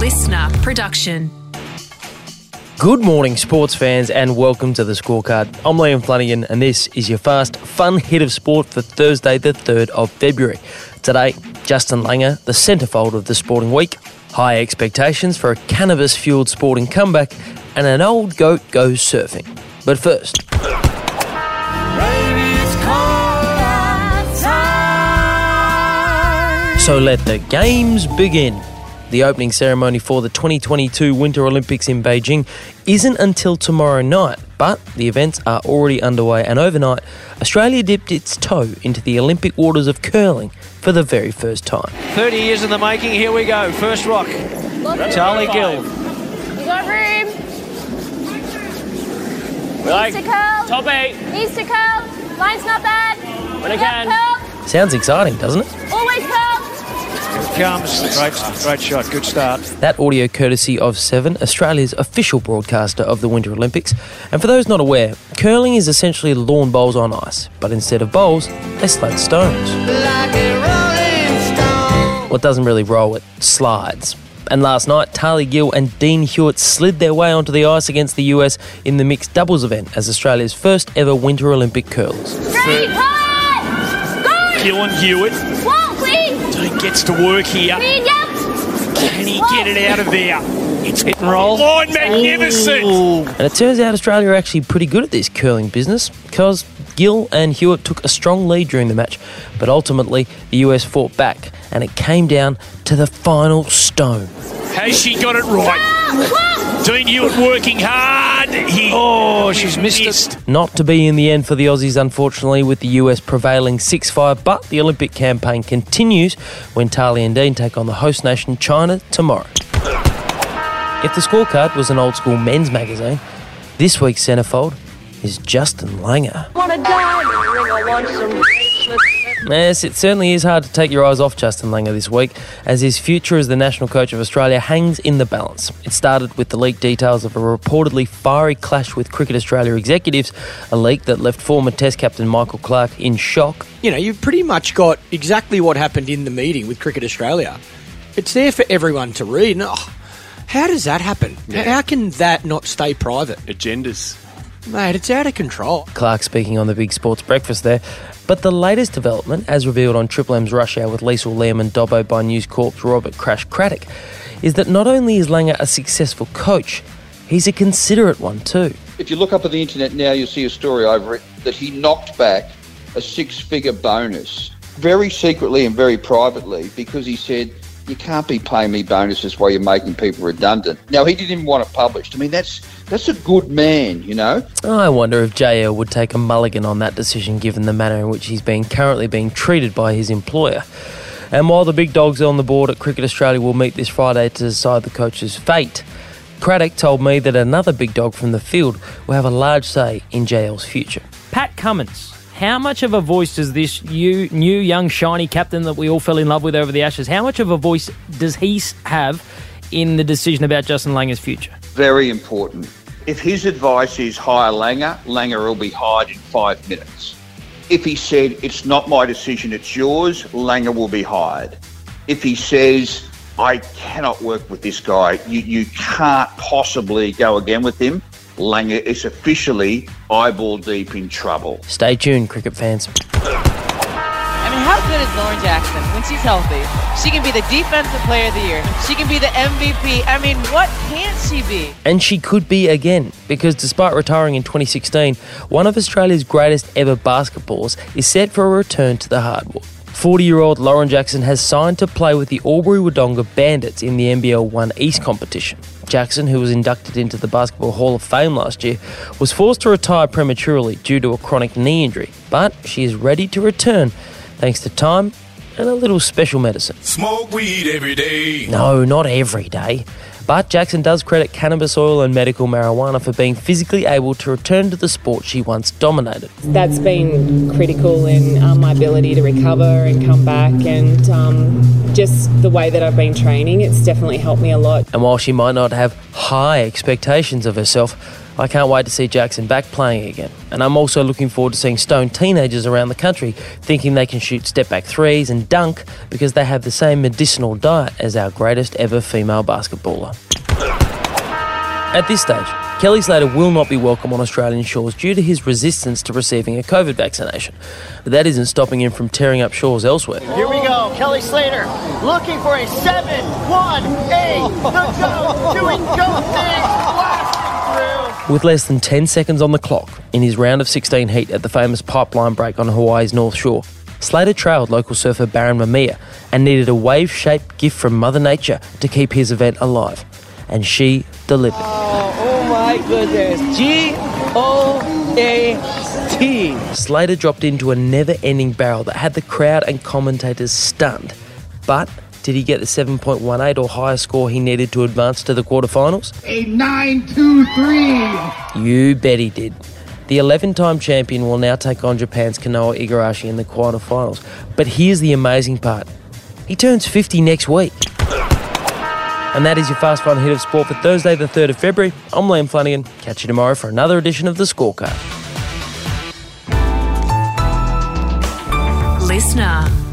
listener production. Good morning, sports fans, and welcome to the scorecard. I'm Liam Flanagan, and this is your fast, fun hit of sport for Thursday, the 3rd of February. Today, Justin Langer, the centrefold of the sporting week, high expectations for a cannabis fueled sporting comeback, and an old goat goes surfing. But first, So let the games begin. The opening ceremony for the 2022 Winter Olympics in Beijing isn't until tomorrow night, but the events are already underway, and overnight, Australia dipped its toe into the Olympic waters of curling for the very first time. 30 years in the making, here we go. First rock. Charlie Gill. You got room. Like, Needs to curl. top eight. Needs to curl. Line's not bad. When I Yep, can. curl. Sounds exciting, doesn't it? Always curl. Comes. Great, great shot. Good start. That audio courtesy of Seven, Australia's official broadcaster of the Winter Olympics. And for those not aware, curling is essentially lawn bowls on ice, but instead of bowls, they slide stones. Well, it doesn't really roll, it slides. And last night, Tahli Gill and Dean Hewitt slid their way onto the ice against the US in the mixed doubles event as Australia's first ever Winter Olympic curlers. Straight, pull it. Go. Gillen Hewitt Wall, clean. Gets to work here. Can he get it out of there? It's hit and roll. Line magnificent. And it turns out Australia are actually pretty good at this curling business because Gill and Hewitt took a strong lead during the match, but ultimately the US fought back and it came down to the final stone. Has she got it right? Ah, Dean Hewitt working hard. He, Oh, she's missed it. Not to be in the end for the Aussies, unfortunately, with the US prevailing 6 5, but the Olympic campaign continues when Tahli and Dean take on the host nation China tomorrow. If the scorecard was an old school men's magazine, this week's centrefold is Justin Langer. Yes, it certainly is hard to take your eyes off Justin Langer this week, as his future as the national coach of Australia hangs in the balance. It started with the leaked details of a reportedly fiery clash with Cricket Australia executives, a leak that left former Test captain Michael Clarke in shock. you know, you've pretty much got exactly what happened in the meeting with Cricket Australia. It's there for everyone to read. And, oh, how does that happen? How can that not stay private? agendas. Mate, it's out of control. Clarke speaking on the Big Sports Breakfast there. But the latest development, as revealed on Triple M's Rush Hour with Liesl Liam and Dobbo by News Corp's Robert Crash Craddock, is that not only is Langer a successful coach, he's a considerate one too. If you look up at the internet now, you'll see a story over it that he knocked back a six figure bonus very secretly and very privately because he said, You can't be paying me bonuses while you're making people redundant. Now, he didn't even want it published. I mean, that's that's a good man, you know? I wonder if JL would take a mulligan on that decision given the manner in which he's being currently being treated by his employer. And while the big dogs on the board at Cricket Australia will meet this Friday to decide the coach's fate, Craddock told me that another big dog from the field will have a large say in JL's future. Pat Cummins. How much of a voice does this you, new, young, shiny captain that we all fell in love with over the Ashes, how much of a voice does he have in the decision about Justin Langer's future? Very important. If his advice is hire Langer, Langer will be hired in five minutes. If he said, it's not my decision, it's yours, Langer will be hired. If he says, I cannot work with this guy, you, you can't possibly go again with him, Langer is officially eyeball deep in trouble. Stay tuned, cricket fans. I mean, how good is Lauren Jackson when she's healthy? She can be the defensive player of the year. She can be the MVP. I mean, what can't she be? And she could be again, because despite retiring in 2016, one of Australia's greatest ever basketballs is set for a return to the hardwood. 40 year old Lauren Jackson has signed to play with the Albury Wodonga Bandits in the NBL 1 East competition. Jackson, who was inducted into the Basketball Hall of Fame last year, was forced to retire prematurely due to a chronic knee injury, but she is ready to return thanks to time and a little special medicine. Smoke weed every day. No, not every day. But Jackson does credit cannabis oil and medical marijuana for being physically able to return to the sport she once dominated. That's been critical in um, my ability to recover and come back, and um, just the way that I've been training, it's definitely helped me a lot. And while she might not have high expectations of herself, I can't wait to see Jackson back playing again. And I'm also looking forward to seeing stone teenagers around the country thinking they can shoot step back threes and dunk because they have the same medicinal diet as our greatest ever female basketballer. At this stage, Kelly Slater will not be welcome on Australian shores due to his resistance to receiving a COVID vaccination. But that isn't stopping him from tearing up shores elsewhere. Here we go. Kelly Slater looking for a 7 1 8. The go through. With less than 10 seconds on the clock in his round of 16 heat at the famous pipeline break on Hawaii's North Shore, Slater trailed local surfer Barron Mamiya and needed a wave shaped gift from Mother Nature to keep his event alive. And she delivered. Oh, oh my goodness. G O A T. Slater dropped into a never ending barrel that had the crowd and commentators stunned. But did he get the 7.18 or higher score he needed to advance to the quarterfinals? A 9 2 3. You bet he did. The 11 time champion will now take on Japan's Kanoa Igarashi in the quarterfinals. But here's the amazing part he turns 50 next week. And that is your fast fun hit of sport for Thursday, the 3rd of February. I'm Liam Flanagan. Catch you tomorrow for another edition of The Scorecard. Listener.